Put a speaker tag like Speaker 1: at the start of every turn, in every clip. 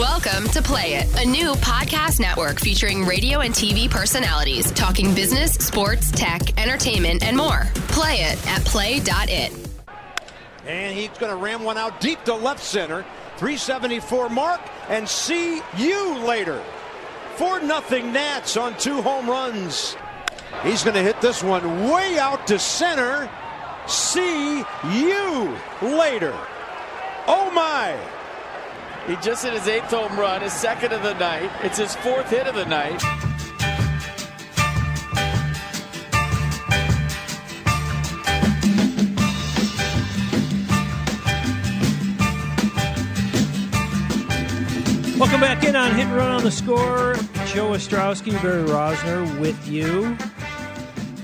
Speaker 1: Welcome to Play It, a new podcast network featuring radio and TV personalities talking business, sports, tech, entertainment, and more. Play it at play.it.
Speaker 2: And he's going to ram one out deep to left center. 374 mark and see you later. 4 nothing Nats on two home runs. He's going to hit this one way out to center. See you later. Oh my.
Speaker 3: He just hit his eighth home run, his second of the night. It's his fourth hit of the night.
Speaker 4: Welcome back in on Hit and Run on the Score. Joe Ostrowski, Barry Rozner with you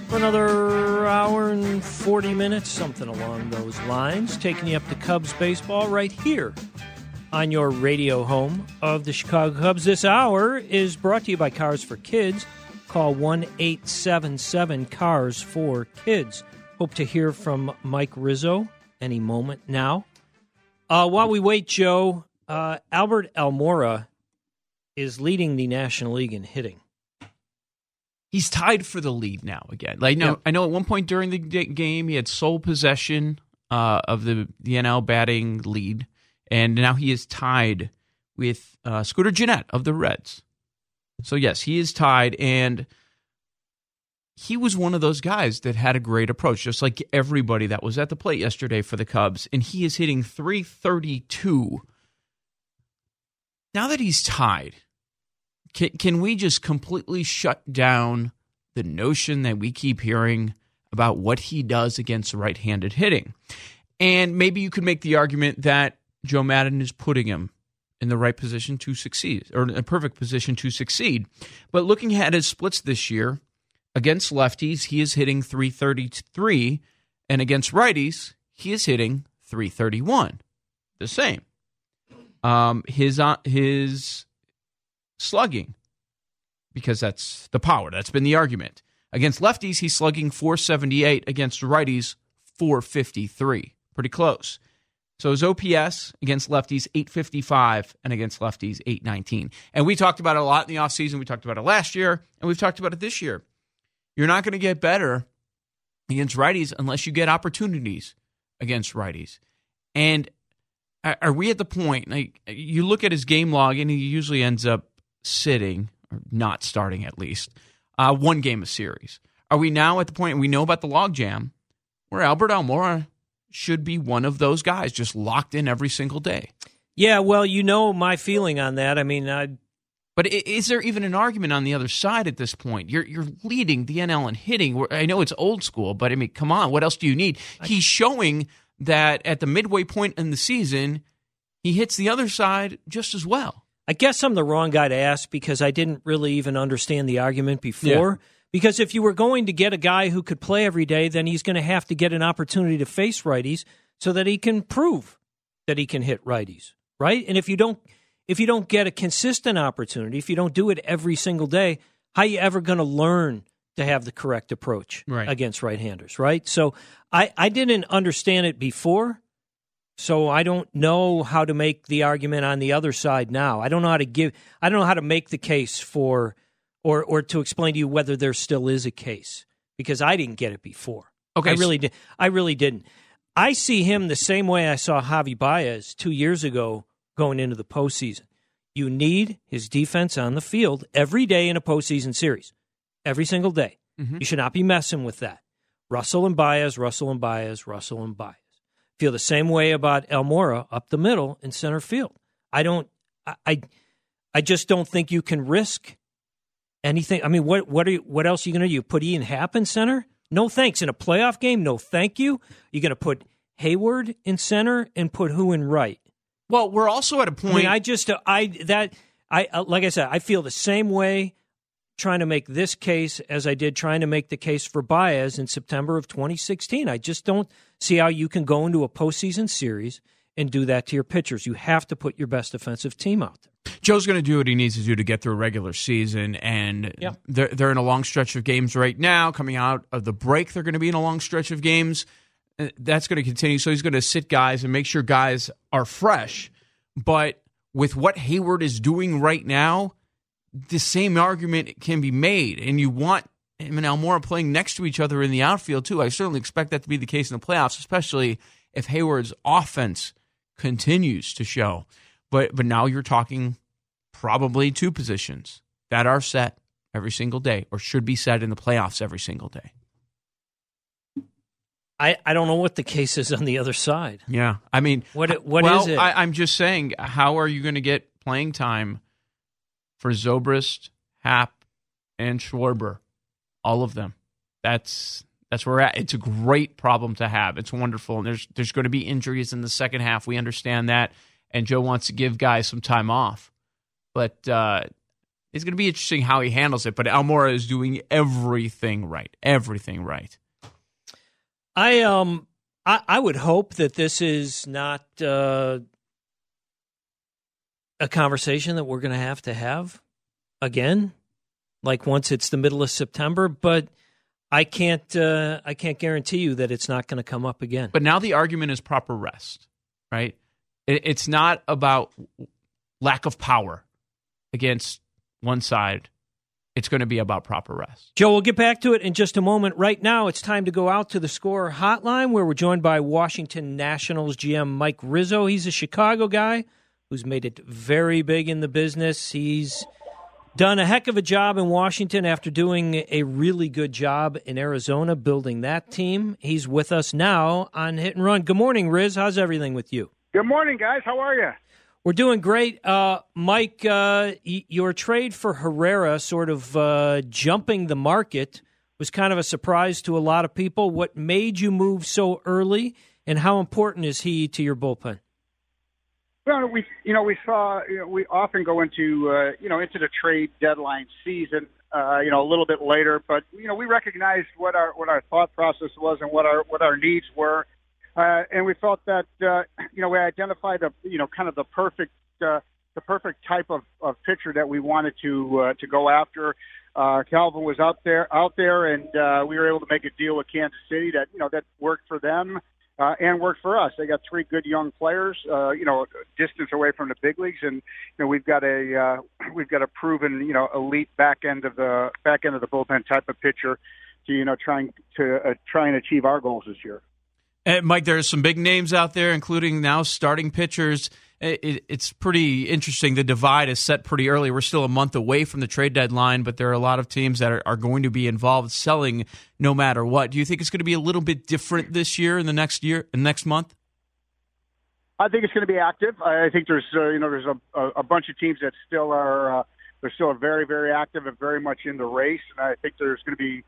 Speaker 4: for another hour and 40 minutes, something along those lines. Taking you up to Cubs baseball right here on your radio home of the Chicago Cubs. This hour is brought to you by Cars for Kids. Call 1 877 Cars for Kids. Hope to hear from Mike Rizzo any moment now. Uh, while we wait, Joe, uh, Albert Almora is leading the National League in hitting.
Speaker 5: He's tied for the lead now again. Like no,
Speaker 4: Yep.
Speaker 5: I know at one point during the game he had sole possession uh, of the the NL batting lead, and now he is tied with uh, Scooter Gennett of the Reds. So yes, he is tied, and he was one of those guys that had a great approach, just like everybody that was at the plate yesterday for the Cubs, and he is hitting 332. Now that he's tied, can, can we just completely shut down the notion that we keep hearing about what he does against right handed hitting? And maybe you could make the argument that Joe Maddon is putting him in the right position to succeed, or in a perfect position to succeed. But looking at his splits this year, against lefties, he is hitting 333, and against righties, he is hitting 331. The same. Um, his uh, his slugging, because that's the power. That's been the argument. Against lefties, he's slugging 478. Against righties, 453. Pretty close. So his OPS against lefties, 855, and against lefties, 819. And we talked about it a lot in the offseason. We talked about it last year, and we've talked about it this year. You're not going to get better against righties unless you get opportunities against righties. And are we at the point, like, you look at his game log, and he usually ends up sitting, or not starting at least, uh, one game a series. Are we now at the point we know about the log jam where Albert Almora should be one of those guys just locked in every single day?
Speaker 4: Yeah, well, you know my feeling on that. I mean, I,
Speaker 5: But is there even an argument on the other side at this point? You're you're leading the NL in hitting. I know it's old school, but I mean, come on, what else do you need? He's showing that at the midway point in the season, he hits the other side just as well.
Speaker 4: I guess I'm the wrong guy to ask because I didn't really even understand the argument before. Because if you were going to get a guy who could play every day, then he's going to have to get an opportunity to face righties so that he can prove that he can hit righties, right? And if you don't if you don't get a consistent opportunity, if you don't do it every single day, how you ever going to learn to have the correct approach
Speaker 5: Right.
Speaker 4: against right-handers, right? So I I didn't understand it before. So I don't know how to make the argument on the other side now. I don't know how to give I don't know how to make the case for or or to explain to you whether there still is a case because I didn't get it before.
Speaker 5: Okay,
Speaker 4: I really did. I really didn't. I see him the same way I saw Javi Baez 2 years ago going into the postseason. You need his defense on the field every day in a postseason series. Every single day.
Speaker 5: Mhm.
Speaker 4: You should not be messing with that. Russell and Baez, Russell and Baez, Russell and Baez. Feel the same way about Almora up the middle in center field. I don't. I. I, I just don't think you can risk anything. I mean, what what are you, what else are you going to do? You put Ian Happ in center? No thanks. In a playoff game, no thank you. You're going to put Heyward in center and put who in right?
Speaker 5: Well, we're also at a point.
Speaker 4: mean, I just I that I uh, like I said, I feel the same way trying to make this case as I did trying to make the case for Baez in September of 2016. I just don't see how you can go into a postseason series and do that to your pitchers. You have to put your best defensive team out there.
Speaker 5: Joe's going to do what he needs to do to get through a regular season, and
Speaker 4: Yeah.
Speaker 5: they're they're in a long stretch of games right now. Coming out of the break, they're going to be in a long stretch of games. Uh, That's going to continue. So he's going to sit guys and make sure guys are fresh. But with what Heyward is doing right now, the same argument can be made, and you want him and Almora playing next to each other in the outfield too. I certainly expect that to be the case in the playoffs, especially if Heyward's offense continues to show. But but now you're talking probably two positions that are set every single day, or should be set in the playoffs every single day.
Speaker 4: I, I don't know what the case is on the other side.
Speaker 5: Yeah, I mean,
Speaker 4: What what
Speaker 5: well,
Speaker 4: is it?
Speaker 5: I, I'm just saying, how are you going to get playing time for Zobrist, Happ, and Schwarber? All of them. That's that's where we're at. It's a great problem to have. It's wonderful, and there's there's going to be injuries in the second half. We understand that, and Joe wants to give guys some time off, but uh, it's going to be interesting how he handles it. But Almora is doing everything right, everything right.
Speaker 4: I um I, I would hope that this is not uh, a conversation that we're going to have to have again, like once it's the middle of September. But I can't uh, I can't guarantee you that it's not going to come up again.
Speaker 5: But now the argument is proper rest, right? It's not about lack of power against one side. It's going to be about proper rest.
Speaker 4: Joe, we'll get back to it in just a moment. Right now, it's time to go out to the score hotline where we're joined by Washington Nationals GM Mike Rizzo. He's a Chicago guy who's made it very big in the business. He's done a heck of a job in Washington after doing a really good job in Arizona building that team. He's with us now on Hit and Run. Good morning, Riz. How's everything with you?
Speaker 6: Good morning, guys. How are you?
Speaker 4: We're doing great. Uh, Mike, uh, y- your trade for Herrera sort of uh, jumping the market was kind of a surprise to a lot of people. What made you move so early, and how important is he to your bullpen?
Speaker 6: Well, we you know we saw you know, we often go into uh, you know into the trade deadline season uh, you know a little bit later, but you know we recognized what our what our thought process was and what our what our needs were, uh, and we felt that uh, you know we identified the you know kind of the perfect uh, the perfect type of, of pitcher that we wanted to uh, to go after. Uh, Kelvin was out there out there, and uh, we were able to make a deal with Kansas City that you know that worked for them uh, and worked for us. They got three good young players, uh, you know, distance away from the big leagues, and you know we've got a uh, we've got a proven you know elite back end of the back end of the bullpen type of pitcher to you know trying to uh, try and achieve our goals this year.
Speaker 5: And Mike, there's some big names out there, including now starting pitchers. It, it- it's pretty interesting. The divide is set pretty early. We're still a month away from the trade deadline, but there are a lot of teams that are, are going to be involved selling no matter what. Do you think it's going to be a little bit different this year in the next year, the next month?
Speaker 6: I think it's going to be active. I I think there's uh, you know there's a, a, a bunch of teams that still are uh, they're still very very active and very much in the race, and I think there's going to be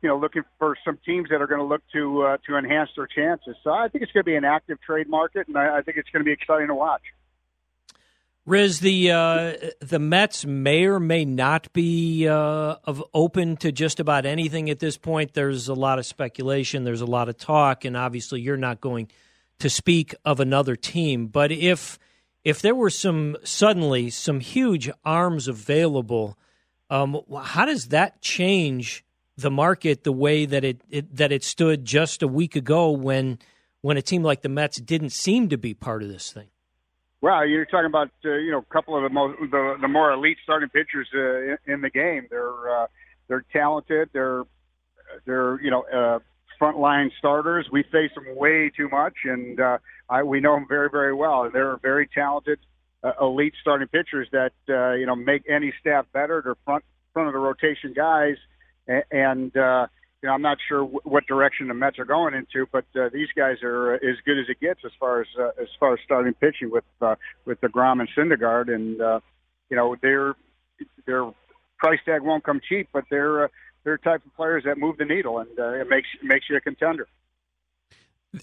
Speaker 6: you know looking for some teams that are going to look to uh, to enhance their chances. So I think it's going to be an active trade market, and I, I think it's going to be exciting to watch.
Speaker 4: Riz, the uh, the Mets may or may not be uh, of open to just about anything at this point. There's a lot of speculation. There's a lot of talk, and obviously, you're not going to speak of another team. But if if there were some suddenly some huge arms available, um, how does that change the market the way that it, it that it stood just a week ago when when a team like the Mets didn't seem to be part of this thing?
Speaker 6: Well, you're talking about uh, you know a couple of the most the, the more elite starting pitchers uh, in, in the game. They're uh, they're talented. They're they're you know uh, frontline starters. We face them way too much, and uh, I, we know them very very well. They're very talented, uh, elite starting pitchers that uh, you know make any staff better. They're front front of the rotation guys, A- and uh, you know I'm not sure w- what direction the Mets are going into, but uh, these guys are as good as it gets as far as uh, as far as starting pitching with uh, with deGrom and Syndergaard, and uh, you know their their price tag won't come cheap, but they're uh, they're type of players that move the needle, and uh, it makes makes you a contender.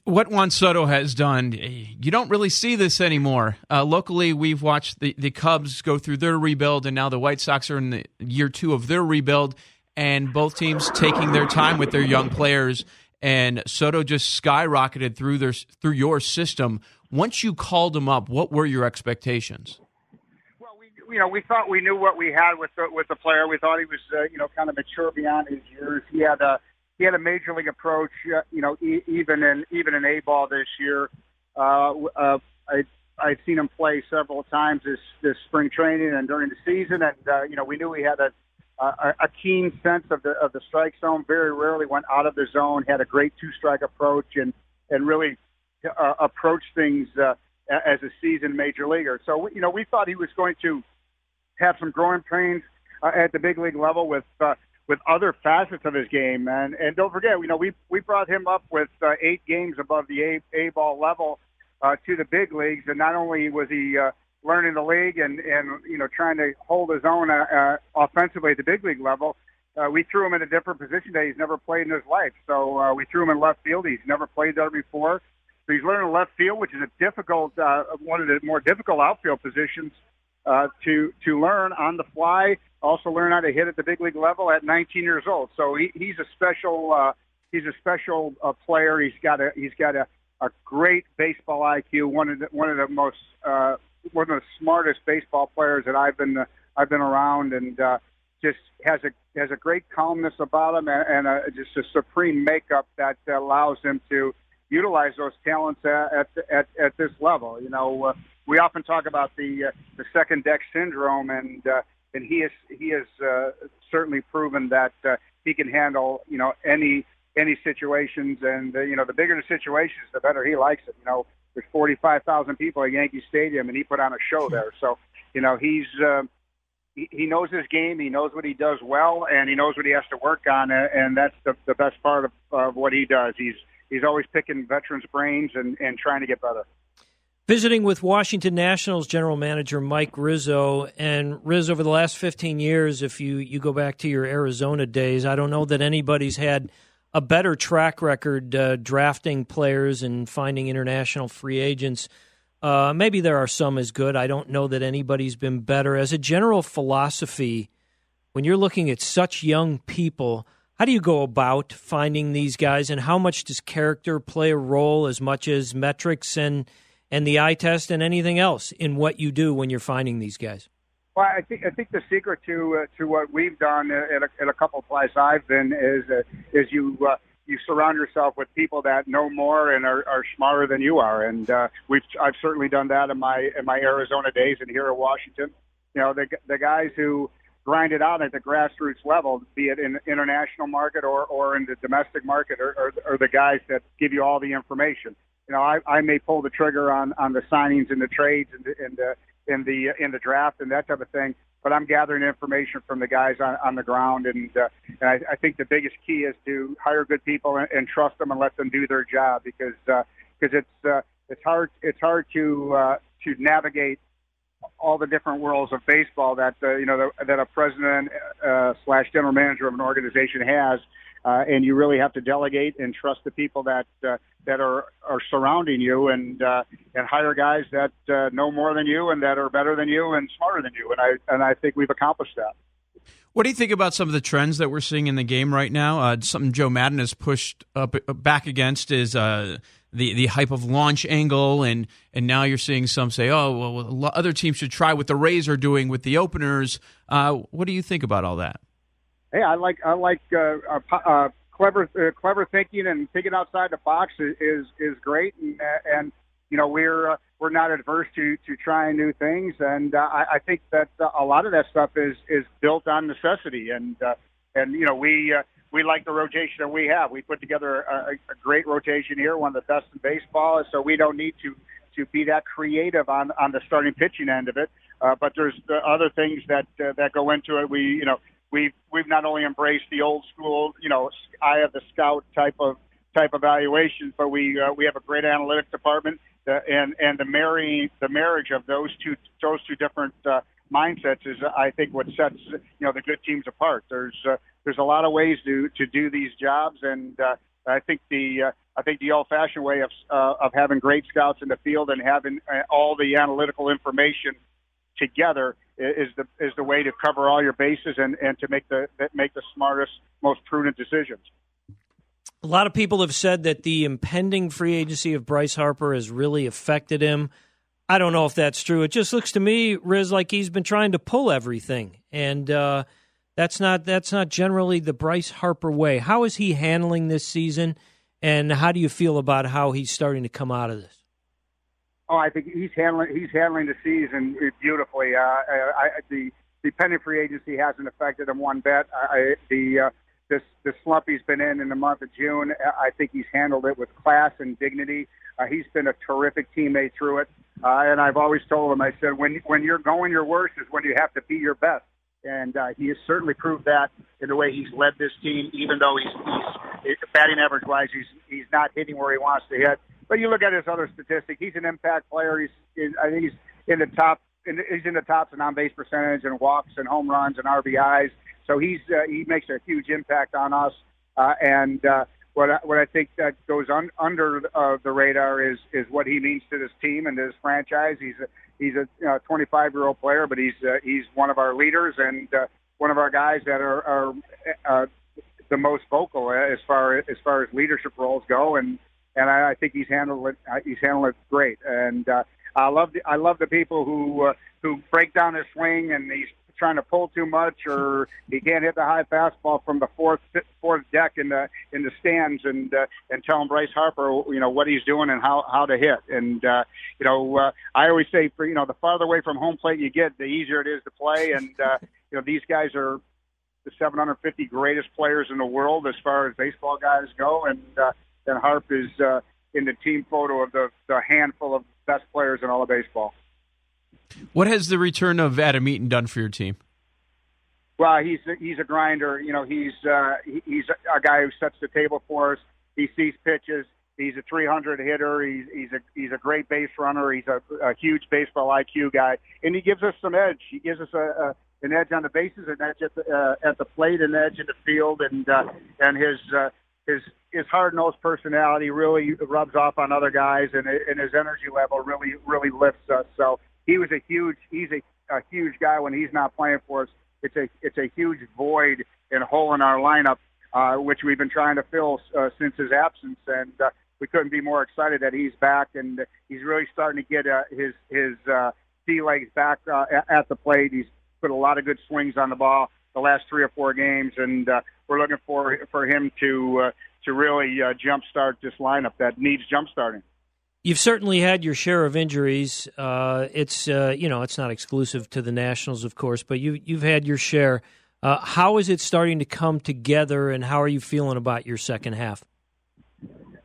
Speaker 5: what Juan Soto has done, you don't really see this anymore. Uh, locally, we've watched the, the Cubs go through their rebuild, and now the White Sox are in the year two of their rebuild, and both teams taking their time with their young players. And Soto just skyrocketed through their through your system. Once you called him up, what were your expectations?
Speaker 6: Well, we you know we thought we knew what we had with the, with the player. We thought he was uh, you know kind of mature beyond his years. He had a he had a major league approach, uh, you know, e- even in even in A ball this year. Uh, uh, I I've seen him play several times this this spring training and during the season, and uh, you know we knew he had a, a a keen sense of the of the strike zone. Very rarely went out of the zone. Had a great two strike approach and and really uh, approached things uh, as a seasoned major leaguer. So you know we thought he was going to have some growing pains uh, at the big league level with uh, with other facets of his game. And and don't forget, you know, we we brought him up with uh, eight games above the A A ball level uh, to the big leagues, and not only was he uh, learning the league and and you know trying to hold his own uh, uh, offensively at the big league level. Uh, we threw him in a different position that he's never played in his life. So uh, we threw him in left field. He's never played there before. So he's learning left field, which is a difficult, uh, one of the more difficult outfield positions uh, to to learn on the fly. Also learn how to hit at the big league level at 19 years old. So he, he's a special uh, he's a special uh, player. He's got a he's got a, a great baseball IQ. One of the one of the most uh, one of the smartest baseball players that I've been uh, I've been around, and uh, just has a has a great calmness about him and, and a, just a supreme makeup that allows him to utilize those talents at at at this level. You know, uh, we often talk about the uh, the second deck syndrome, and uh, and he is he has uh, certainly proven that uh, he can handle you know any any situations, and uh, you know the bigger the situations, the better he likes it. You know, there's 45,000 people at Yankee Stadium, and he put on a show there. So you know he's. Uh, he, he knows his game. He knows what he does well, and he knows what he has to work on, and that's the, the best part of, of what he does. He's he's always picking veterans' brains and, and trying to get better.
Speaker 4: Visiting with Washington Nationals general manager Mike Rizzo. And Riz, over the last 15 years, if you, you go back to your Arizona days, I don't know that anybody's had a better track record uh, drafting players and finding international free agents. Uh, maybe there are some as good. I don't know that anybody's been better. As a general philosophy, when you're looking at such young people, how do you go about finding these guys, and how much does character play a role as much as metrics and – and the eye test and anything else in what you do when you're finding these guys?
Speaker 6: Well, I think I think the secret to uh, to what we've done at a, at a couple of places I've been is uh, is you uh, you surround yourself with people that know more and are, are smarter than you are, and uh, we've I've certainly done that in my in my Arizona days and here at Washington. You know, the the guys who grind it out at the grassroots level, be it in the international market or or in the domestic market, are, are, are the guys that give you all the information you know, I, I may pull the trigger on on the signings and the trades and the in the in the in the draft and that type of thing. But I'm gathering information from the guys on, on the ground, and, uh, and I, I think the biggest key is to hire good people and, and trust them and let them do their job because because uh, it's uh, it's hard it's hard to uh, to navigate all the different worlds of baseball that uh, you know that, that a president uh, slash general manager of an organization has uh, and you really have to delegate and trust the people that uh, that are are surrounding you, and uh, and hire guys that uh, know more than you and that are better than you and smarter than you. And I and I think we've accomplished that.
Speaker 5: What do you think about some of the trends that we're seeing in the game right now? Uh, something Joe Maddon has pushed up uh, back against is uh, the the hype of launch angle, and and now you're seeing some say, oh, well, other teams should try what the Rays are doing with the openers. Uh, what do you think about all that?
Speaker 6: Hey, I like I like uh, uh, uh, clever uh, clever thinking and thinking outside the box is is, is great, and, uh, and you know we're uh, we're not adverse to to trying new things, and uh, I, I think that uh, a lot of that stuff is is built on necessity, and uh, and you know we. Uh, we like the rotation that we have. We put together a, a great rotation here, one of the best in baseball. So we don't need to to be that creative on on the starting pitching end of it. Uh, but there's the other things that uh, that go into it. We you know we've we've not only embraced the old school, you know, eye of the scout type of type evaluations, but we uh, we have a great analytics department, that, and and the marrying the marriage of those two those two different uh, mindsets is, I think, what sets you know the good teams apart. There's uh, there's a lot of ways to to do these jobs, and uh, I think the uh, I think the old-fashioned way of uh, of having great scouts in the field and having uh, all the analytical information together is the is the way to cover all your bases and, and to make the make the smartest, most prudent decisions.
Speaker 4: A lot of people have said that the impending free agency of Bryce Harper has really affected him. I don't know if that's true. It just looks to me, Riz, like he's been trying to pull everything, and uh, that's not that's not generally the Bryce Harper way. How is he handling this season, and how do you feel about how he's starting to come out of this?
Speaker 6: Oh, I think he's handling he's handling the season beautifully. Uh, I, the the pending free agency hasn't affected him one bit. I, the uh, this the slump he's been in in the month of June, I think he's handled it with class and dignity. Uh, he's been a terrific teammate through it. Uh, and I've always told him, I said, when when you're going your worst is when you have to be your best. And uh, he has certainly proved that in the way he's led this team. Even though he's, he's batting average wise, he's he's not hitting where he wants to hit. But you look at his other statistic; he's an impact player. He's in, I think he's in the top. In, he's in the tops in on base percentage and walks and home runs and RBIs. So he's uh, he makes a huge impact on us. Uh, and uh, what I, what I think that goes un, under uh, the radar is is what he means to this team and to this franchise. He's a he's a know, 25 year old player, but he's uh, he's one of our leaders and uh, one of our guys that are, are uh, the most vocal as far as far as leadership roles go. And and I, I think he's handled it uh, he's handled it great. And uh, I love the I love the people who uh, who break down his swing and he's trying to pull too much or he can't hit the high fastball from the fourth fourth deck in the in the stands and uh, and telling Bryce Harper you know what he's doing and how how to hit. And uh, you know uh, I always say for you know the farther away from home plate you get the easier it is to play. And uh, you know these guys are the 750 greatest players in the world as far as baseball guys go. And uh, and Harp is uh, in the team photo of the, the handful of best players in all of baseball.
Speaker 5: What has the return of Adam Eaton done for your team?
Speaker 6: Well, he's a, he's a grinder. You know, he's uh, he's a guy who sets the table for us. He sees pitches. He's a 300 hitter. He's he's a he's a great base runner. He's a, a huge baseball IQ guy, and he gives us some edge. He gives us a, a an edge on the bases, an edge at the uh, at the plate, an edge in the field, and uh, and his uh, his his hard nosed personality really rubs off on other guys, and and his energy level really really lifts us. So he was a huge he's a, a huge guy when he's not playing for us. It's a it's a huge void and hole in our lineup, uh, which we've been trying to fill uh, since his absence, and uh, we couldn't be more excited that he's back and he's really starting to get uh, his his uh, sea legs back uh, at the plate. He's put a lot of good swings on the ball the last three or four games, and uh, we're looking for for him to uh, to really uh, jumpstart this lineup that needs jumpstarting.
Speaker 4: You've certainly had your share of injuries. Uh, it's uh, you know it's not exclusive to the Nationals, of course, but you you've had your share. Uh, how is it starting to come together, and how are you feeling about your second half?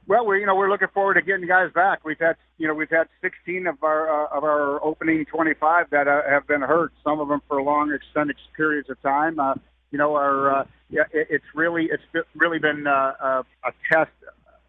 Speaker 6: Well, we're you know we're looking forward to getting guys back. We've had you know we've had 16 of our uh, of our opening 25 that uh, have been hurt. Some of them for long extended periods of time. Uh, you know, our uh, yeah, it, it's really it's really been uh, a, a test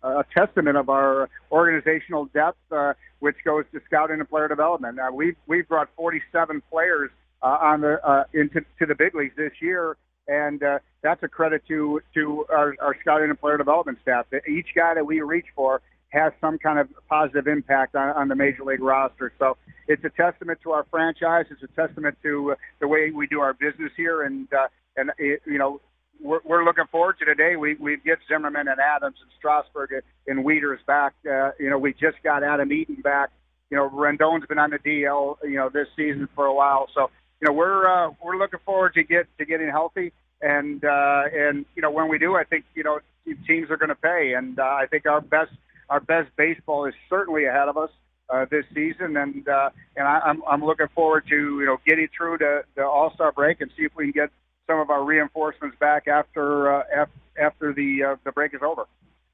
Speaker 6: a testament of our organizational depth, uh, which goes to scouting and player development. Uh, we've we've brought 47 players uh, on the uh, into to the big leagues this year, and uh, that's a credit to to our, our scouting and player development staff. Each guy that we reach for has some kind of positive impact on, on the major league roster. So it's a testament to our franchise. It's a testament to uh, the way we do our business here, and uh, and it, you know we're, we're looking forward to today. We we get Zimmerman and Adams and Strasburg and Wieters back. Uh, you know, we just got Adam Eaton back. You know, Rendon's been on the DL. You know, this season for a while. So you know, we're uh, we're looking forward to get to getting healthy. And uh, and you know, when we do, I think you know teams are going to pay. And uh, I think our best our best baseball is certainly ahead of us. Uh, this season, and uh, and I, I'm I'm looking forward to you know getting through the, the All Star break and see if we can get some of our reinforcements back after uh, after the uh, the break is over.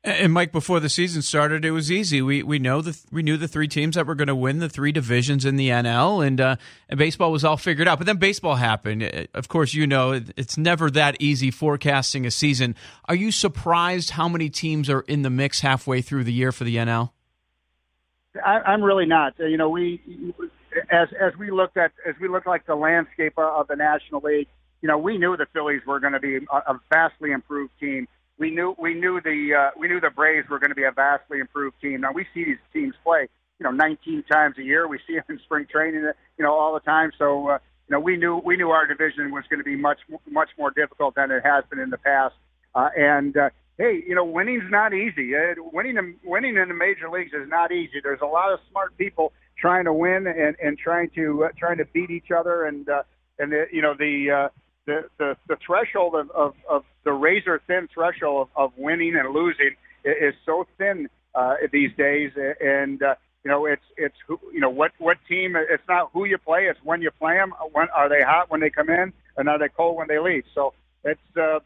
Speaker 5: And Mike, before the season started, it was easy. We we know the we knew the three teams that were going to win the three divisions in the NL, and uh, and baseball was all figured out. But then baseball happened. Uh, of course, you know it's never that easy forecasting a season. Are you surprised how many teams are in the mix halfway through the year for the NL?
Speaker 6: I, I'm really not. You know, we as as we looked at as we looked like the landscape of the National League, you know, we knew the Phillies were going to be a, a vastly improved team. We knew we knew the uh, we knew the Braves were going to be a vastly improved team. Now we see these teams play, you know, 19 times a year. We see them in spring training, you know, all the time. So uh, you know, we knew we knew our division was going to be much much more difficult than it has been in the past. Uh, and uh, hey, you know, winning's not easy. Uh, winning winning in the major leagues is not easy. There's a lot of smart people trying to win and and trying to uh, trying to beat each other and uh, and the, you know the uh, the, the the threshold of, of, of the razor thin threshold of, of winning and losing is so thin uh, these days. And uh, you know it's it's who you know what what team it's not who you play it's when you play them when are they hot when they come in and are they cold when they leave? So it's uh,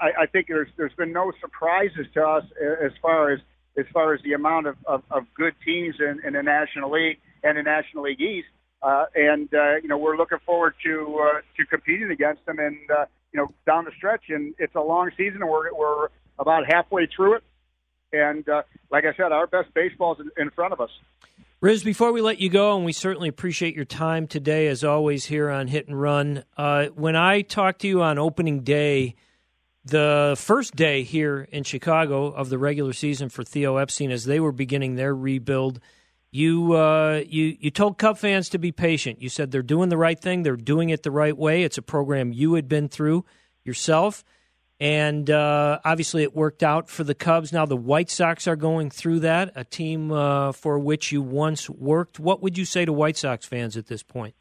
Speaker 6: I, I think there's there's been no surprises to us as far as as far as the amount of, of, of good teams in, in the National League and the National League East. Uh, and uh, you know we're looking forward to uh, to competing against them and uh, you know down the stretch. And it's a long season, and we're we're about halfway through it. And uh, like I said, our best baseball is in front of us.
Speaker 4: Riz, before we let you go, and we certainly appreciate your time today, as always, here on Hit and Run. Uh, when I talked to you on opening day, the first day here in Chicago of the regular season for Theo Epstein, as they were beginning their rebuild, you uh, you you told Cub fans to be patient. You said they're doing the right thing. They're doing it the right way. It's a program you had been through yourself, and uh, obviously it worked out for the Cubs. Now the White Sox are going through that, a team uh, for which you once worked. What would you say to White Sox fans at this point?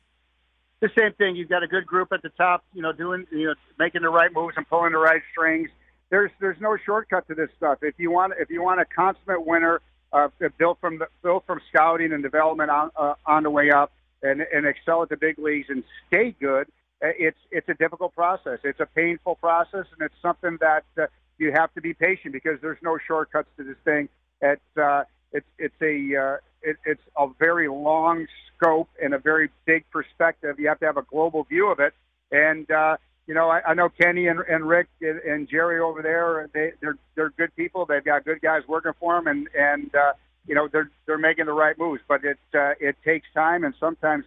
Speaker 6: The same thing. You've got a good group at the top. You know, doing you know making the right moves and pulling the right strings. There's there's no shortcut to this stuff. If you want if you want a consummate winner uh, built from the, built from scouting and development on uh, on the way up, and, and excel at the big leagues and stay good. Uh, it's it's a difficult process. It's a painful process, and it's something that uh, you have to be patient because there's no shortcuts to this thing. It's uh, it's it's a uh, it, it's a very long scope and a very big perspective. You have to have a global view of it, and uh, you know, I, I know Kenny and, and Rick and, and Jerry over there. They, they're they're good people. They've got good guys working for them, and and uh, you know they're they're making the right moves. But it uh, it takes time, and sometimes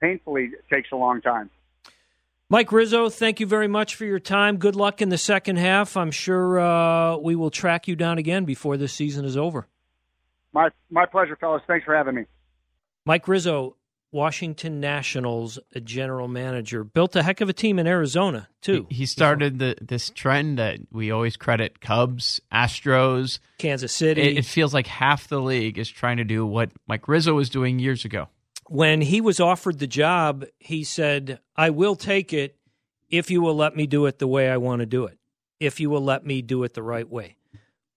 Speaker 6: painfully takes a long time.
Speaker 4: Mike Rizzo, thank you very much for your time. Good luck in the second half. I'm sure uh, we will track you down again before this season is over.
Speaker 6: My my pleasure, fellas. Thanks for having me.
Speaker 4: Mike Rizzo, Washington Nationals general manager. Built a heck of a team in Arizona, too.
Speaker 5: He, he started the, this trend that we always credit Cubs, Astros,
Speaker 4: Kansas City.
Speaker 5: It, it, feels like half the league is trying to do what Mike Rizzo was doing years ago.
Speaker 4: When he was offered the job, he said, I will take it if you will let me do it the way I want to do it, if you will let me do it the right way.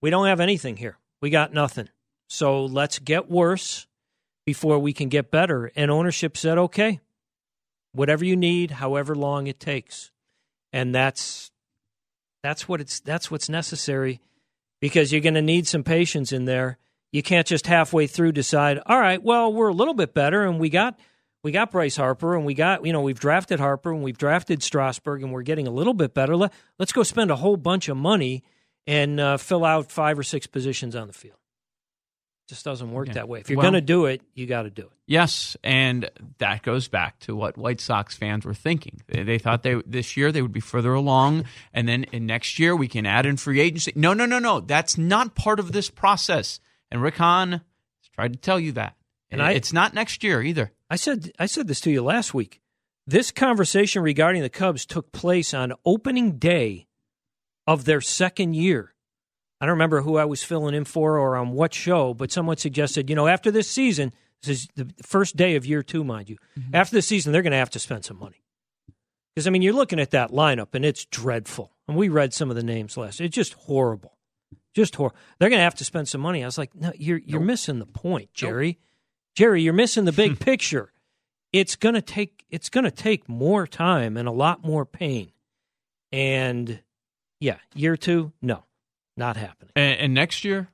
Speaker 4: We don't have anything here. We got nothing. So let's get worse before we can get better. And ownership said, okay, whatever you need, however long it takes. And that's that's what it's that's what's necessary because you're going to need some patience in there. You can't just halfway through decide, all right, well, we're a little bit better and we got we got Bryce Harper and we got, you know, we've drafted Harper and we've drafted Strasburg and we're getting a little bit better. Let, us go spend a whole bunch of money and uh, fill out five or six positions on the field just doesn't work yeah. that way. If you're well, going to do it, you got to do it.
Speaker 5: Yes, and that goes back to what White Sox fans were thinking. They, they, thought they this year they would be further along, and then in next year we can add in free agency. No, no, no, no. That's not part of this process. And Rick Hahn has tried to tell you that. And I, it's not next year either.
Speaker 4: I said I said this to you last week. This conversation regarding the Cubs took place on opening day of their second year. I don't remember who I was filling in for or on what show, but someone suggested, you know, after this season, this is the first day of year two, mind you. Mm-hmm. After this season, they're going to have to spend some money. Because, I mean, you're looking at that lineup and it's dreadful. And we read some of the names last. It's just horrible. Just horrible. They're going to have to spend some money. I was like, no, you're, you're nope. missing the point, Jerry. Nope. Jerry, you're missing the big picture. It's going to take it's going to take more time and a lot more pain. And yeah, year 2, no. Not happening.
Speaker 5: And, and next year,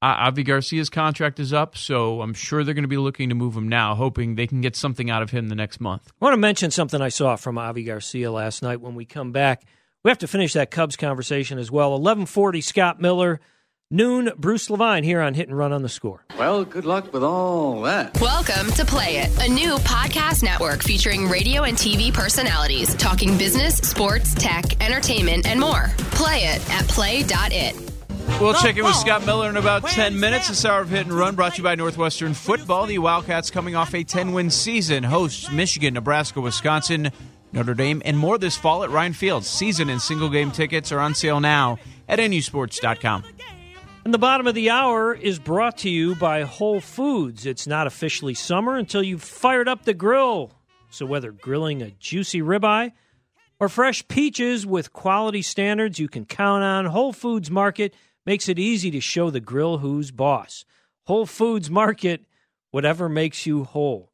Speaker 5: Avi Garcia's contract is up, so I'm sure they're going to be looking to move him now, hoping they can get something out of him the next month.
Speaker 4: I want to mention something I saw from Avi Garcia last night when we come back. We have to finish that Cubs conversation as well. 1140, Scott Miller, Noon, Bruce Levine here on Hit and Run on the Score.
Speaker 7: Well, good luck with all that.
Speaker 1: Welcome to Play It, a new podcast network featuring radio and TV personalities talking business, sports, tech, entertainment, and more. Play it at play.it.
Speaker 5: We'll check in with Scott Miller in about 10 minutes. This hour of Hit and Run brought to you by Northwestern Football. The Wildcats coming off a 10 win season, hosts Michigan, Nebraska, Wisconsin, Notre Dame, and more this fall at Ryan Field. Season and single game tickets are on sale now at nusports.com.
Speaker 4: And the bottom of the hour is brought to you by Whole Foods. It's not officially summer until you've fired up the grill. So whether grilling a juicy ribeye or fresh peaches with quality standards you can count on, Whole Foods Market makes it easy to show the grill who's boss. Whole Foods Market, whatever makes you whole.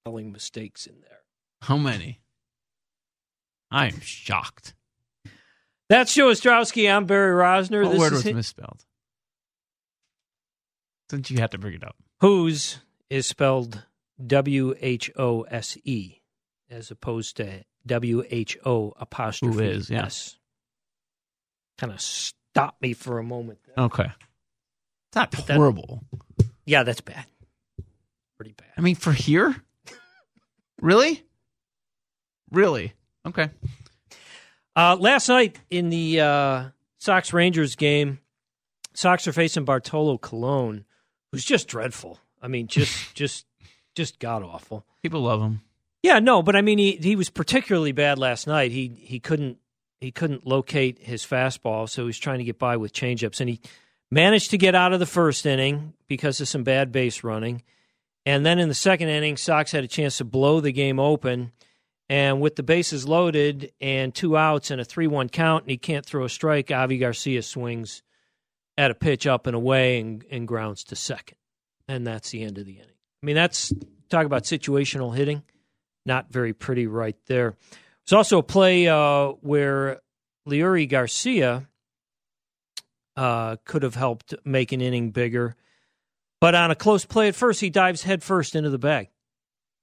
Speaker 4: Spelling mistakes in there.
Speaker 5: How many? I am shocked.
Speaker 4: That's Joe Ostrowski. I'm Barry Rozner.
Speaker 5: What
Speaker 4: this
Speaker 5: word
Speaker 4: is
Speaker 5: was
Speaker 4: Hit-
Speaker 5: misspelled? Since you had to bring it up.
Speaker 4: Whose is spelled W H O S E as opposed to W H O apostrophe
Speaker 5: Who is, yeah.
Speaker 4: S. Kind of stop me for a moment. there.
Speaker 5: Okay. It's not
Speaker 4: that-
Speaker 5: horrible.
Speaker 4: Yeah, that's bad. Pretty bad.
Speaker 5: I mean, for here? really? Really? Okay.
Speaker 4: Uh, last night in the uh, Sox Rangers game, Sox are facing Bartolo Colon, who's just dreadful. I mean, just just just god awful.
Speaker 5: People love him.
Speaker 4: Yeah, no, but I mean, he he was particularly bad last night. He he couldn't he couldn't locate his fastball, so he was trying to get by with changeups, and he managed to get out of the first inning because of some bad base running, and then in the second inning, Sox had a chance to blow the game open, and with the bases loaded and two outs and a three-one count, and he can't throw a strike. Avi Garcia swings at a pitch up and away and, and grounds to second, and that's the end of the inning. I mean, that's talk about situational hitting not very pretty right there. There's also a play uh, where Leury Garcia uh, could have helped make an inning bigger, but on a close play at first, he dives head first into the bag.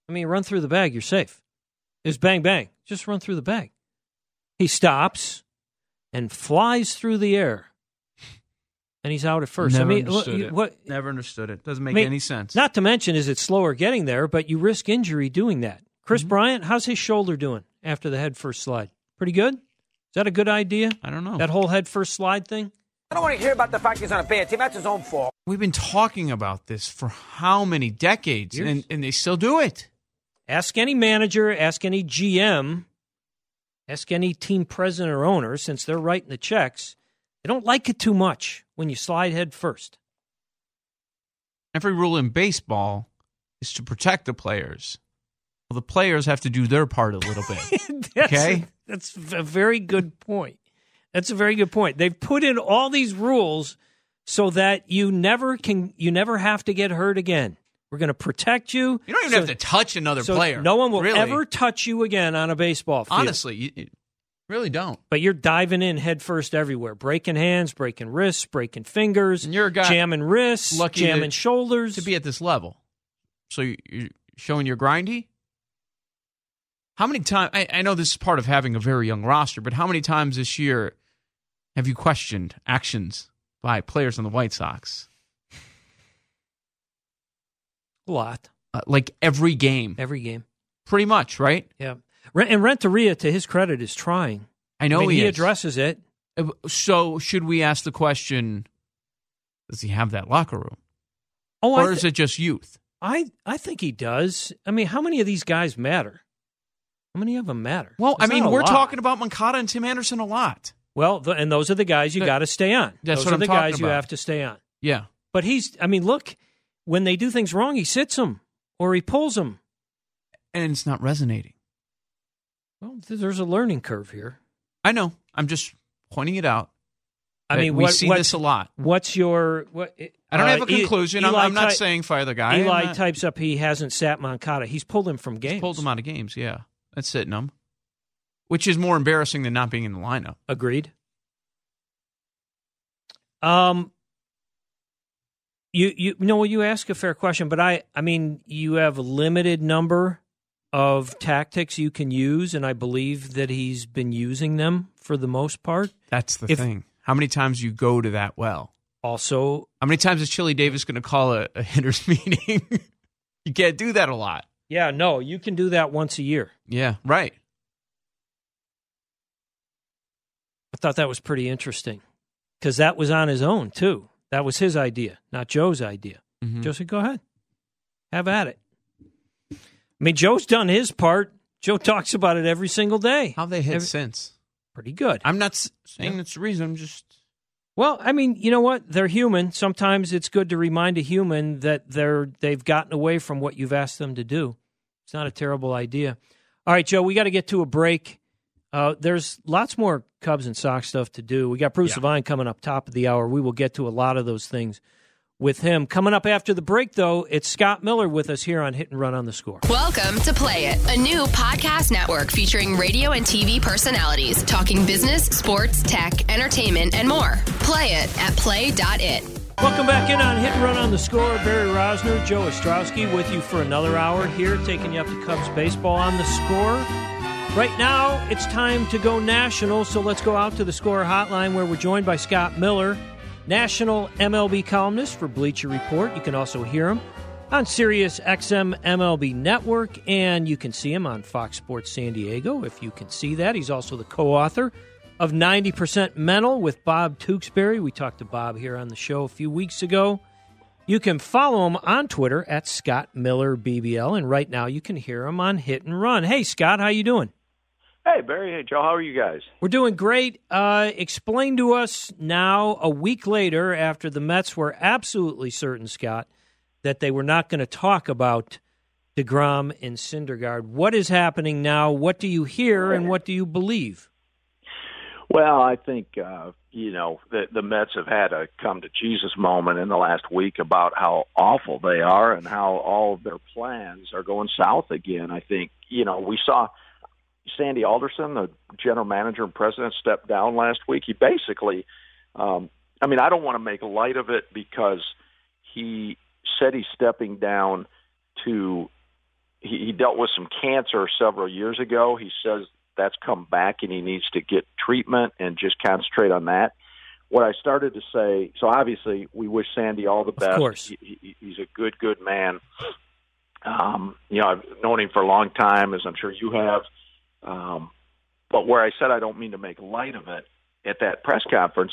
Speaker 4: I mean, run through the bag, you're safe. It's bang bang, just run through the bag. He stops and flies through the air, and he's out at first.
Speaker 5: Never
Speaker 4: I mean,
Speaker 5: understood
Speaker 4: what-
Speaker 5: it.
Speaker 4: what?
Speaker 5: Never understood it. Doesn't make
Speaker 4: I mean,
Speaker 5: any sense.
Speaker 4: Not to mention, is it slower getting there, but you risk injury doing that. Chris mm-hmm. Bryant, how's his shoulder doing after the head first slide? Pretty good? Is that a good idea?
Speaker 5: I don't know.
Speaker 4: That whole head first slide thing?
Speaker 8: I don't want to hear about the fact he's on a bad team. That's his own fault.
Speaker 5: We've been talking about this for how many decades, and, and they still do it.
Speaker 4: Ask any manager, ask any GM, ask any team president or owner, since they're writing the checks. They don't like it too much when you slide head first.
Speaker 5: Every rule in baseball is to protect the players. Well, the players have to do their part a little bit.
Speaker 4: that's
Speaker 5: Okay.
Speaker 4: that's a very good point. That's a very good point. They've put in all these rules so that you never can you never have to get hurt again. We're going to protect you.
Speaker 5: You don't even
Speaker 4: so-
Speaker 5: have to touch another
Speaker 4: so
Speaker 5: player.
Speaker 4: No one will
Speaker 5: Really.
Speaker 4: ever touch you again on a baseball field.
Speaker 5: Honestly, you, you really don't.
Speaker 4: But you're diving in headfirst everywhere, breaking hands, breaking wrists, breaking fingers,
Speaker 5: And you're a guy
Speaker 4: jamming wrists,
Speaker 5: lucky
Speaker 4: jamming
Speaker 5: to-
Speaker 4: shoulders.
Speaker 5: to be at this level. So you- you're showing your grindy. How many times? I, I know this is part of having a very young roster, but how many times this year have you questioned actions by players on the White Sox?
Speaker 4: A lot
Speaker 5: Uh, like every game,
Speaker 4: every game.
Speaker 5: pretty much, right?
Speaker 4: Yeah, and Renteria, to his credit, is trying.
Speaker 5: I know
Speaker 4: I mean,
Speaker 5: he,
Speaker 4: he addresses it.
Speaker 5: Uh, So should we ask the question? Does he have that locker room,
Speaker 4: Oh,
Speaker 5: or
Speaker 4: I,
Speaker 5: is it just youth?
Speaker 4: I I think he does. I mean, how many of these guys matter? How many of them matter?
Speaker 5: Well, I mean, we're
Speaker 4: lot.
Speaker 5: talking about Moncada and Tim Anderson a lot.
Speaker 4: Well, th- and those are the guys you got to stay on.
Speaker 5: that's
Speaker 4: those
Speaker 5: what
Speaker 4: are
Speaker 5: I'm
Speaker 4: the
Speaker 5: talking
Speaker 4: guys you have to stay on.
Speaker 5: Yeah,
Speaker 4: But he's. I mean, look, when they do things wrong, he sits them or he pulls them.
Speaker 5: and it's not resonating.
Speaker 4: Well, there's a learning curve here.
Speaker 5: I know. I'm just pointing it out.
Speaker 4: I mean,
Speaker 5: we
Speaker 4: what,
Speaker 5: see this a lot.
Speaker 4: What's your what?
Speaker 5: I don't
Speaker 4: uh,
Speaker 5: have a conclusion. I'm, I'm not
Speaker 4: ty-
Speaker 5: saying fire the guy.
Speaker 4: Eli
Speaker 5: not-
Speaker 4: types up he hasn't sat Moncada. He's pulled him from games.
Speaker 5: pulled him out of games. Yeah, that's sitting him, which is more embarrassing than not being in the lineup.
Speaker 4: Agreed. Um, you you know you ask a fair question, but I I mean you have a limited number of tactics you can use, and I believe that he's been using them for the most part.
Speaker 5: That's the
Speaker 4: If-
Speaker 5: thing. How many times you go to that well?
Speaker 4: Also,
Speaker 5: How many times is Chili Davis going to call a, a hitters meeting? you can't do that a lot.
Speaker 4: yeah, no, you can do that once a year.
Speaker 5: Yeah, right.
Speaker 4: I thought that was pretty interesting because that was on his own too. That was his idea, not Joe's idea.
Speaker 5: Mhm.
Speaker 4: Joe said, "Go ahead, have at it." I mean, Joe's done his part. Joe talks about it every single day.
Speaker 5: How they hit
Speaker 4: Every-
Speaker 5: since?
Speaker 4: Pretty good.
Speaker 5: I'm not saying it's the reason. I'm just
Speaker 4: Well, I mean, you know what? They're human. Sometimes it's good to remind a human that they're they've gotten away from what you've asked them to do. It's not a terrible idea. All right, Joe, we got to get to a break. Uh, there's lots more Cubs and Sox stuff to do. We got Bruce Levine coming up top of the hour. We will get to a lot of those things with him. Coming up after the break, though, it's Scott Miller with us here on Hit and Run on the Score.
Speaker 1: Welcome to Play It, a new podcast network featuring radio and TV personalities talking business, sports, tech, entertainment, and more. Play it at play.it.
Speaker 4: Welcome back in on Hit and Run on the Score. Barry Rozner, Joe Ostrowski with you for another hour here, taking you up to Cubs baseball on the score. Right now, it's time to go national, so let's go out to the score hotline where we're joined by Scott Miller, national MLB columnist for Bleacher Report. You can also hear him on Sirius XM MLB Network, and you can see him on Fox Sports San Diego if you can see that. He's also the co author of 90% Mental with Bob Tewksbury. We talked to Bob here on the show a few weeks ago. You can follow him on Twitter at Scott Miller BBL, and right now you can hear him on Hit and Run. Hey, Scott, how you doing?
Speaker 9: Hey, Barry. Hey, Joe. How are you guys?
Speaker 4: We're doing great. Uh, explain to us now, a week later, after the Mets were absolutely certain, Scott, that they were not going to talk about deGrom and Syndergaard. What is happening now? What do you hear, and what do you believe?
Speaker 9: Well, I think uh, you know the the Mets have had a come to Jesus moment in the last week about how awful they are and how all of their plans are going south again. I think you know we saw Sandy Alderson, the general manager and president, stepped down last week. He basically, um, I mean, I don't want to make light of it because he said he's stepping down to. He, he dealt with some cancer several years ago. He says that's come back and he needs to get treatment and just concentrate on that. What I started to say, so obviously we wish Sandy all the best.
Speaker 4: Of course.
Speaker 9: He, he, he's a good, good man. Um, you know, I've known him for a long time, as I'm sure you have. Um, but where I said I don't mean to make light of it at that press conference,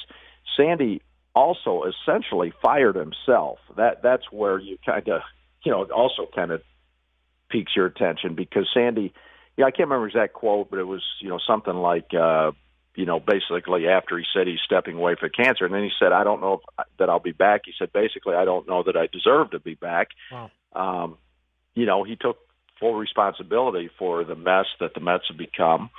Speaker 9: Sandy also essentially fired himself. That that's where you kind of, you know, it also kind of piques your attention because Sandy, yeah, I can't remember exact quote, but it was you know something like, uh, you know, basically after he said he's stepping away for cancer, and then he said, I don't know if, that I'll be back. He said basically, I don't know that I deserve to be back.
Speaker 4: Wow.
Speaker 9: Um, you know, he took full responsibility for the mess that the Mets have become.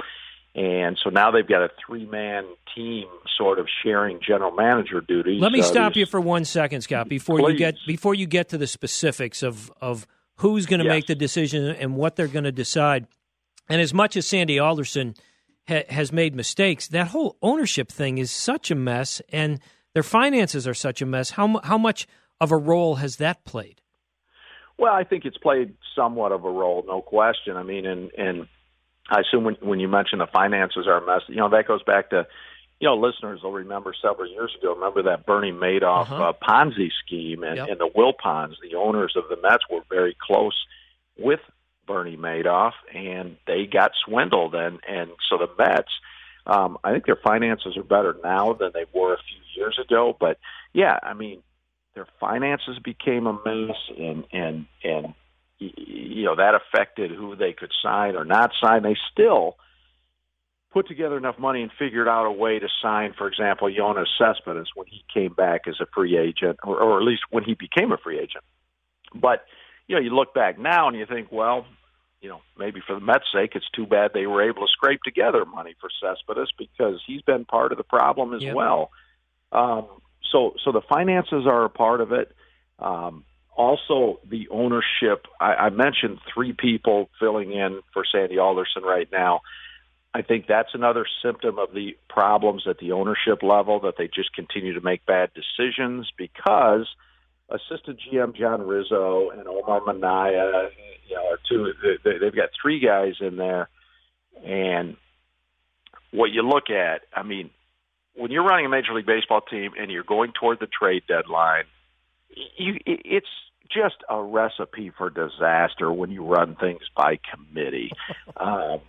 Speaker 9: And so now they've got a three-man team sort of sharing general manager duties.
Speaker 4: Let me
Speaker 9: Uh,
Speaker 4: stop you for one second, Scott, before you get before you get to the specifics of of who's going to
Speaker 9: Yes.
Speaker 4: make the decision and what they're going to decide. And as much as Sandy Alderson ha- has made mistakes, that whole ownership thing is such a mess, and their finances are such a mess. How mu- how much of a role has that played?
Speaker 9: Well, I think it's played somewhat of a role, no question. I mean, and and I assume when when you mention the finances are a mess, you know that goes back to, you know, listeners will remember several years ago. Remember that Bernie Madoff
Speaker 4: Uh-huh.
Speaker 9: uh, Ponzi scheme, and,
Speaker 4: Yep.
Speaker 9: and the Wilpons, the owners of the Mets, were very close with Bernie Madoff, and they got swindled, and and so the Mets. Um, I think their finances are better now than they were a few years ago, but yeah, I mean, their finances became a mess, and and and you know that affected who they could sign or not sign. They still put together enough money and figured out a way to sign, for example, Yoenis Cespedes when he came back as a free agent, or, or at least when he became a free agent. But you know, you look back now and you think, well, you know, maybe for the Mets' sake, it's too bad they were able to scrape together money for Cespedes because he's been part of the problem as
Speaker 4: Yep.
Speaker 9: well. Um, so, so the finances are a part of it. Um, also, the ownership. I, I mentioned three people filling in for Sandy Alderson right now. I think that's another symptom of the problems at the ownership level that they just continue to make bad decisions because assistant GM John Ricco and Omar Minaya, you know, are two. They, they've got three guys in there, and what you look at, I mean, when you're running a Major League Baseball team and you're going toward the trade deadline, you, it's just a recipe for disaster when you run things by committee. um,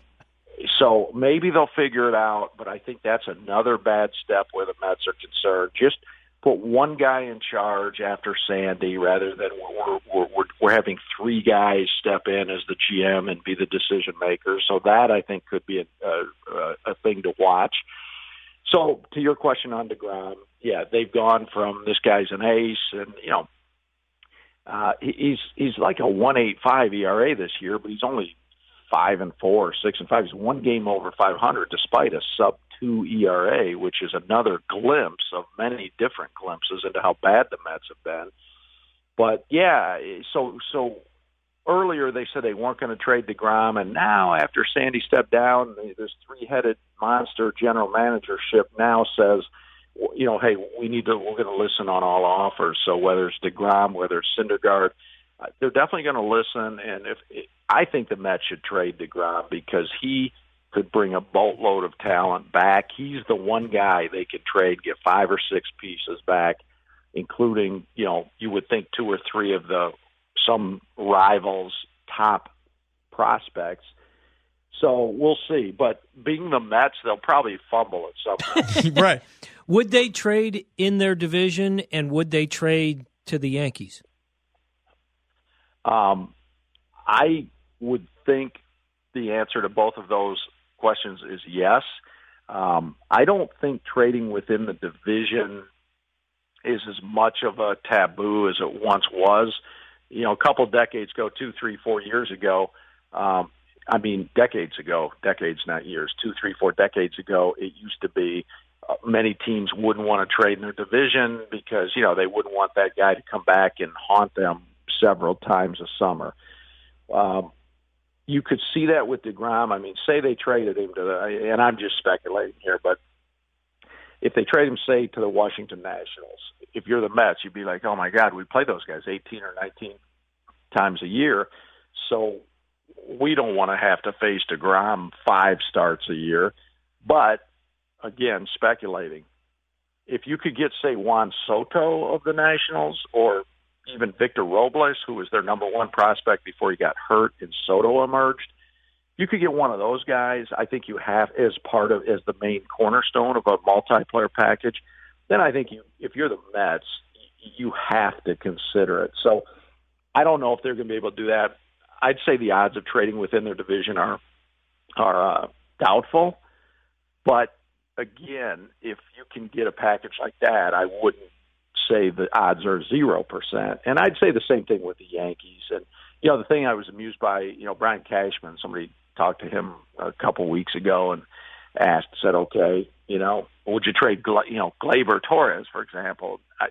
Speaker 9: so maybe they'll figure it out, but I think that's another bad step where the Mets are concerned. Just put one guy in charge after Sandy rather than we're, we're, we're, we're having three guys step in as the GM and be the decision maker. So that I think could be a, a, a thing to watch. So to your question on deGrom, yeah, they've gone from this guy's an ace, and you know, uh, he's he's like a one eight five ERA this year, but he's only five and four, six and five. He's one game over five hundred, despite a sub two ERA, which is another glimpse of many different glimpses into how bad the Mets have been. But yeah, so so earlier they said they weren't going to trade deGrom, and now after Sandy stepped down, this three-headed monster general managership now says, you know, hey, we need to we're going to listen on all offers. So whether it's deGrom, whether it's Syndergaard, uh, they're definitely going to listen. And if I think the Mets should trade deGrom because he could bring a boatload of talent back. He's the one guy they could trade, get five or six pieces back, including you know you would think two or three of the some rivals' top prospects. So we'll see. But being the Mets, they'll probably fumble at some point.
Speaker 4: right. Would they trade in their division and would they trade to the Yankees?
Speaker 9: Um, I would think the answer to both of those questions is yes. Um, I don't think trading within the division is as much of a taboo as it once was you know, a couple decades ago, two, three, four years ago, um, I mean, decades ago, decades, not years, two, three, four decades ago, it used to be uh, many teams wouldn't want to trade in their division because, you know, they wouldn't want that guy to come back and haunt them several times a summer. Um, you could see that with deGrom. I mean, say they traded him to the, and I'm just speculating here, but if they trade him, say, to the Washington Nationals, if you're the Mets, you'd be like, oh my God, we play those guys 18 or 19 times a year. So we don't want to have to face deGrom five starts a year. But again, speculating. If you could get, say, Juan Soto of the Nationals or even Victor Robles, who was their number one prospect before he got hurt and Soto emerged, you could get one of those guys. I think you have as part of as the main cornerstone of a multiplayer package then I think you, if you're the Mets, you have to consider it. So I don't know if they're going to be able to do that. I'd say the odds of trading within their division are are uh, doubtful. But again, if you can get a package like that, I wouldn't say the odds are zero percent. And I'd say the same thing with the Yankees. And you know, the thing I was amused by, you know, Brian Cashman. Somebody talked to him a couple weeks ago and asked, said, okay, you know, would you trade, you know, Gleyber Torres, for example? I,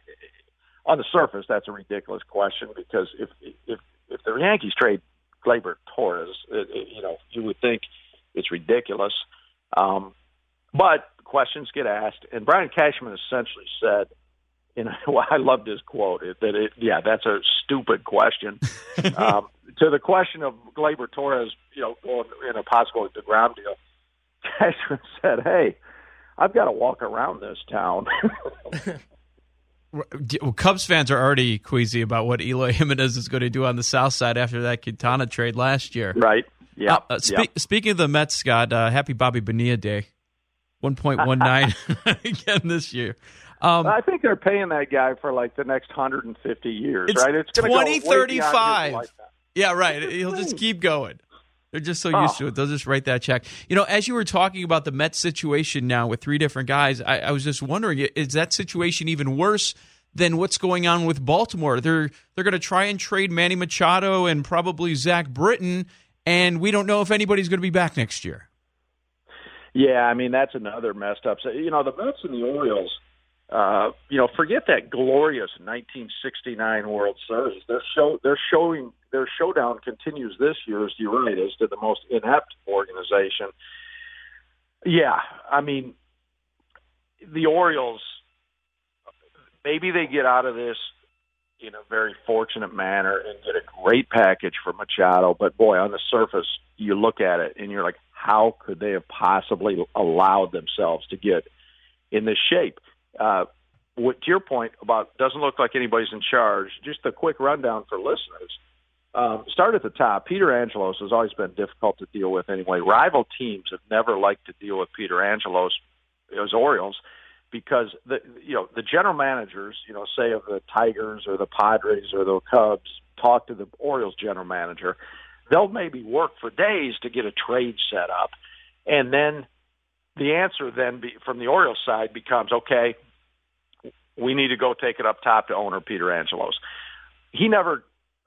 Speaker 9: on the surface, that's a ridiculous question because if if if the Yankees trade Gleyber Torres, it, it, you know, you would think it's ridiculous. Um, but questions get asked, and Brian Cashman essentially said, you know, well, I loved his quote that it, yeah, that's a stupid question. um, to the question of Gleyber Torres, you know, going in a possible deGrom deal, Cashman said, "Hey, I've got to walk around this town."
Speaker 5: well, Cubs fans are already queasy about what Eloy Jimenez is going to do on the South Side after that Quintana trade last year.
Speaker 9: Right. Yeah.
Speaker 5: Uh, uh, spe- yep. Speaking of the Mets, Scott, uh, happy Bobby Bonilla Day. 1.19 again this year.
Speaker 9: Um, I think they're paying that guy for like the next 150 years,
Speaker 5: it's
Speaker 9: right?
Speaker 5: It's 2035. Yeah, right. He'll just keep going. They're just so used oh. to it. They'll just write that check. You know, as you were talking about the Mets situation now with three different guys, I, I was just wondering, is that situation even worse than what's going on with Baltimore? They're they're going to try and trade Manny Machado and probably Zach Britton, and we don't know if anybody's going to be back next year.
Speaker 9: Yeah, I mean that's another messed up. So, you know, the Mets and the Orioles uh, you know, forget that glorious 1969 World Series. Their show, their showing, their showdown continues this year, as right, as to the most inept organization. Yeah, I mean, the Orioles. Maybe they get out of this in a very fortunate manner and get a great package for Machado. But boy, on the surface, you look at it and you're like, how could they have possibly allowed themselves to get in this shape. Uh, what, to your point about doesn't look like anybody's in charge, just a quick rundown for listeners. Um, start at the top. Peter Angelos has always been difficult to deal with anyway. Rival teams have never liked to deal with Peter Angelos as Orioles because the you know the general managers, you know, say of the Tigers or the Padres or the Cubs, talk to the Orioles general manager. They'll maybe work for days to get a trade set up, and then the answer then be, from the Orioles side becomes okay. We need to go take it up top to owner Peter Angelos. He never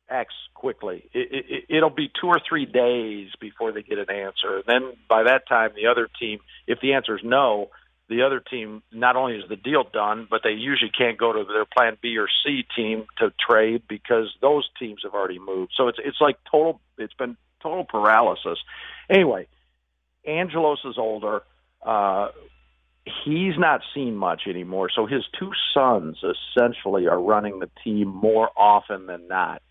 Speaker 9: acts quickly. It, it, it'll be two or three days before they get an answer. Then by that time, the other team, if the answer is no, the other team not only is the deal done, but they usually can't go to their plan B or C team to trade because those teams have already moved. So it's it's like total. It's been total paralysis. Anyway, Angelos is older. Uh, he's not seen much anymore. So his two sons essentially are running the team more often than not.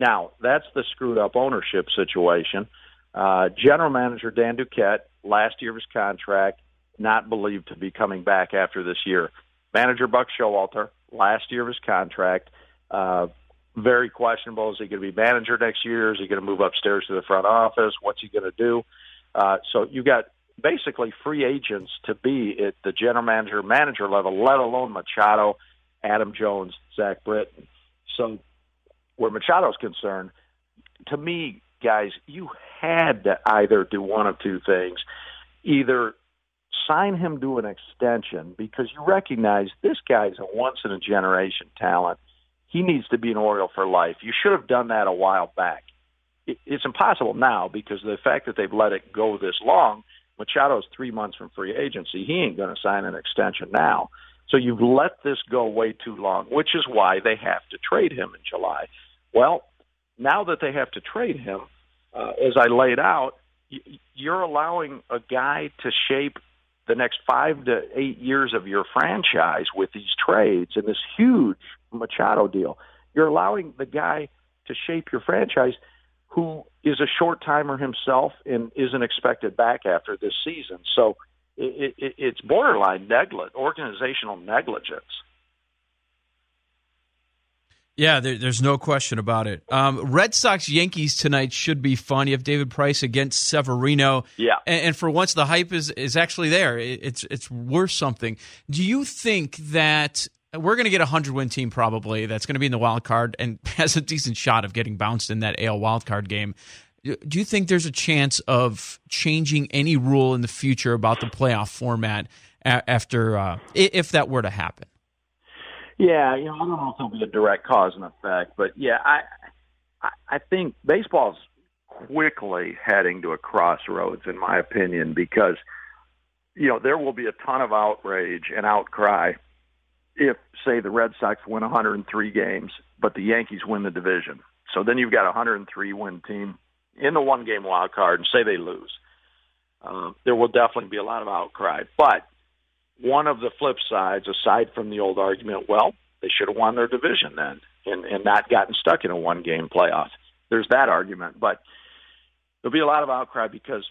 Speaker 9: Now, that's the screwed up ownership situation. Uh, General Manager Dan Duquette, last year of his contract, not believed to be coming back after this year. Manager Buck Showalter, last year of his contract, uh, very questionable. Is he going to be manager next year? Is he going to move upstairs to the front office? What's he going to do? Uh, so you got basically free agents to be at the general manager, manager level, let alone Machado, Adam Jones, Zach Britton. So where Machado's concerned, to me, guys, you had to either do one of two things. Either sign him to an extension because you recognize this guy's a once in a generation talent. He needs to be an Oriole for life. You should have done that a while back. It's impossible now because the fact that they've let it go this long. Machado's three months from free agency. He ain't going to sign an extension now. So you've let this go way too long, which is why they have to trade him in July. Well, now that they have to trade him, uh, as I laid out, you're allowing a guy to shape the next five to eight years of your franchise with these trades and this huge Machado deal. You're allowing the guy to shape your franchise who is a short timer himself and isn't expected back after this season. So it, it, it's borderline negligent, organizational negligence.
Speaker 5: Yeah, there, there's no question about it. Um, Red Sox Yankees tonight should be fun. You have David Price against Severino.
Speaker 9: Yeah,
Speaker 5: and, and for once, the hype is is actually there. It, it's it's worth something. Do you think that we're going to get a hundred win team probably that's going to be in the wild card and has a decent shot of getting bounced in that AL wild card game? Do you think there's a chance of changing any rule in the future about the playoff format after uh, if that were to happen?
Speaker 9: Yeah, you know, I don't know if there'll be a direct cause and effect, but yeah, I, I think baseball's quickly heading to a crossroads, in my opinion, because you know there will be a ton of outrage and outcry if, say, the Red Sox win 103 games, but the Yankees win the division. So then you've got a 103 win team in the one game wild card, and say they lose. Uh, there will definitely be a lot of outcry, but one of the flip sides, aside from the old argument, well, they should have won their division then and, and not gotten stuck in a one game playoff. There's that argument. But there'll be a lot of outcry because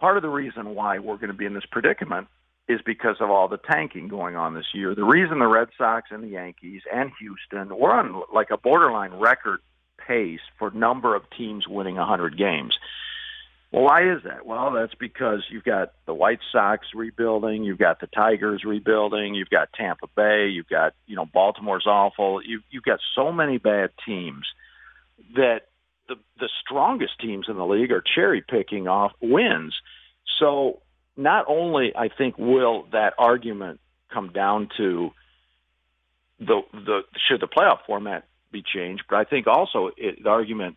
Speaker 9: part of the reason why we're going to be in this predicament is because of all the tanking going on this year. The reason the Red Sox and the Yankees and Houston were on like a borderline record pace for number of teams winning 100 games well, why is that? Well, that's because you've got the White Sox rebuilding, you've got the Tigers rebuilding, you've got Tampa Bay, you've got you know Baltimore's awful. You've you've got so many bad teams that the the strongest teams in the league are cherry picking off wins. So not only I think will that argument come down to the the should the playoff format be changed, but I think also it, the argument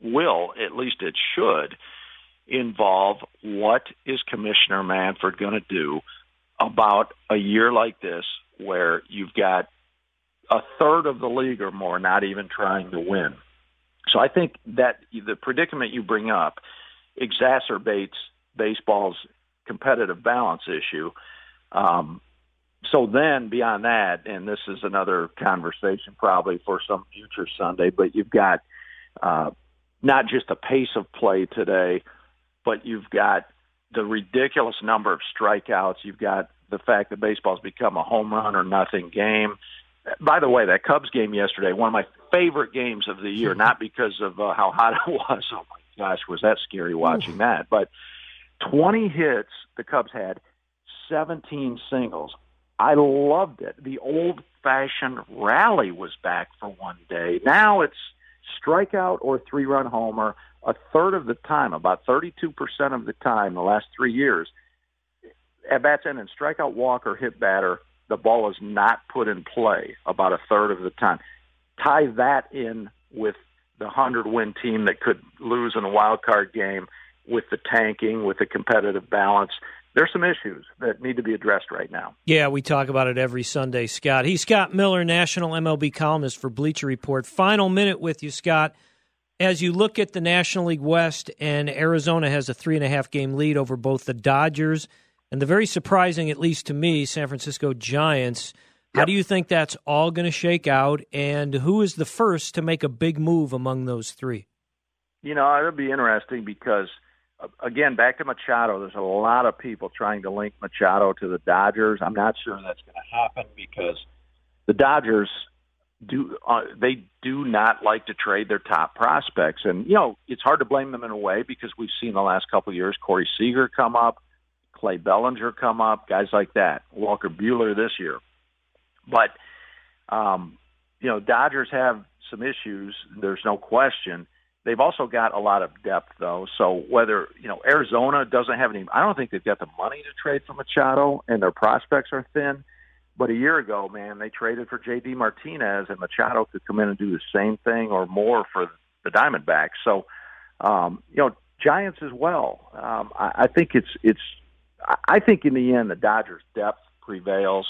Speaker 9: will at least it should involve what is Commissioner Manfred going to do about a year like this where you've got a third of the league or more not even trying to win. So I think that the predicament you bring up exacerbates baseball's competitive balance issue. Um, so then beyond that, and this is another conversation probably for some future Sunday, but you've got uh, not just the pace of play today, but you've got the ridiculous number of strikeouts. You've got the fact that baseball's become a home run or nothing game. By the way, that Cubs game yesterday, one of my favorite games of the year, not because of uh, how hot it was. Oh my gosh, was that scary watching that? But 20 hits the Cubs had, 17 singles. I loved it. The old fashioned rally was back for one day. Now it's strikeout or three run homer a third of the time, about 32% of the time the last three years. At bats end in strikeout, walk, or hit batter, the ball is not put in play about a third of the time. Tie that in with the 100 win team that could lose in a wild card game with the tanking, with the competitive balance there's some issues that need to be addressed right now.
Speaker 4: Yeah, we talk about it every Sunday, Scott. He's Scott Miller, national MLB columnist for Bleacher Report. Final minute with you, Scott. As you look at the National League West, and Arizona has a three and a half game lead over both the Dodgers and the very surprising, at least to me, San Francisco Giants. How do you think that's all going to shake out? And who is the first to make a big move among those three?
Speaker 9: You know, it'll be interesting because – again, back to Machado, there's a lot of people trying to link Machado to the Dodgers. I'm not sure that's going to happen because the Dodgers do uh, they do not like to trade their top prospects, and you know it's hard to blame them in a way because we've seen the last couple of years Corey Seager come up, Clay Bellinger come up, guys like that, Walker Buehler this year, but um, you know Dodgers have some issues. There's no question They've also got a lot of depth, though. So whether you know Arizona doesn't have any, I don't think they've got the money to trade for Machado, and their prospects are thin. But a year ago, man, they traded for J.D. Martinez, and Machado could come in and do the same thing or more for the Diamondbacks. So, um, you know, Giants as well. Um, I, I think it's it's. I think in the end, the Dodgers' depth prevails.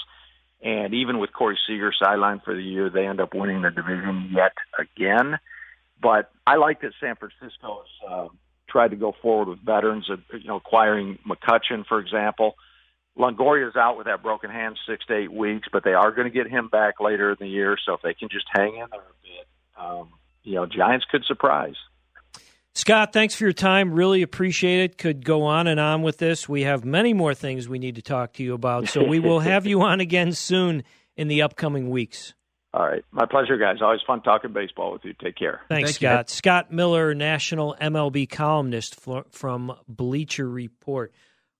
Speaker 9: And even with Corey Seager sidelined for the year, they end up winning the division yet again. But I like that San Francisco has uh, tried to go forward with veterans, uh, you know, acquiring McCutchen, for example. Longoria's out with that broken hand six to eight weeks, but they are going to get him back later in the year. So if they can just hang in there a bit, um, you know, Giants could surprise.
Speaker 4: Scott, thanks for your time. Really appreciate it. Could go on and on with this. We have many more things we need to talk to you about. So we will have you on again soon in the upcoming weeks.
Speaker 9: All right. My pleasure, guys. Always fun talking baseball with you. Take care.
Speaker 4: Thanks, Thank Scott. You. Scott Miller, national MLB columnist from Bleacher Report.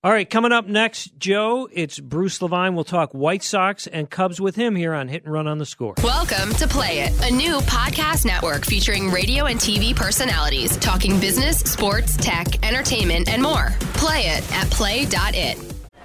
Speaker 4: All right, coming up next, Joe, it's Bruce Levine. We'll talk White Sox and Cubs with him here on Hit and Run on the Score.
Speaker 1: Welcome to Play It, a new podcast network featuring radio and TV personalities talking business, sports, tech, entertainment, and more. Play it at play.it.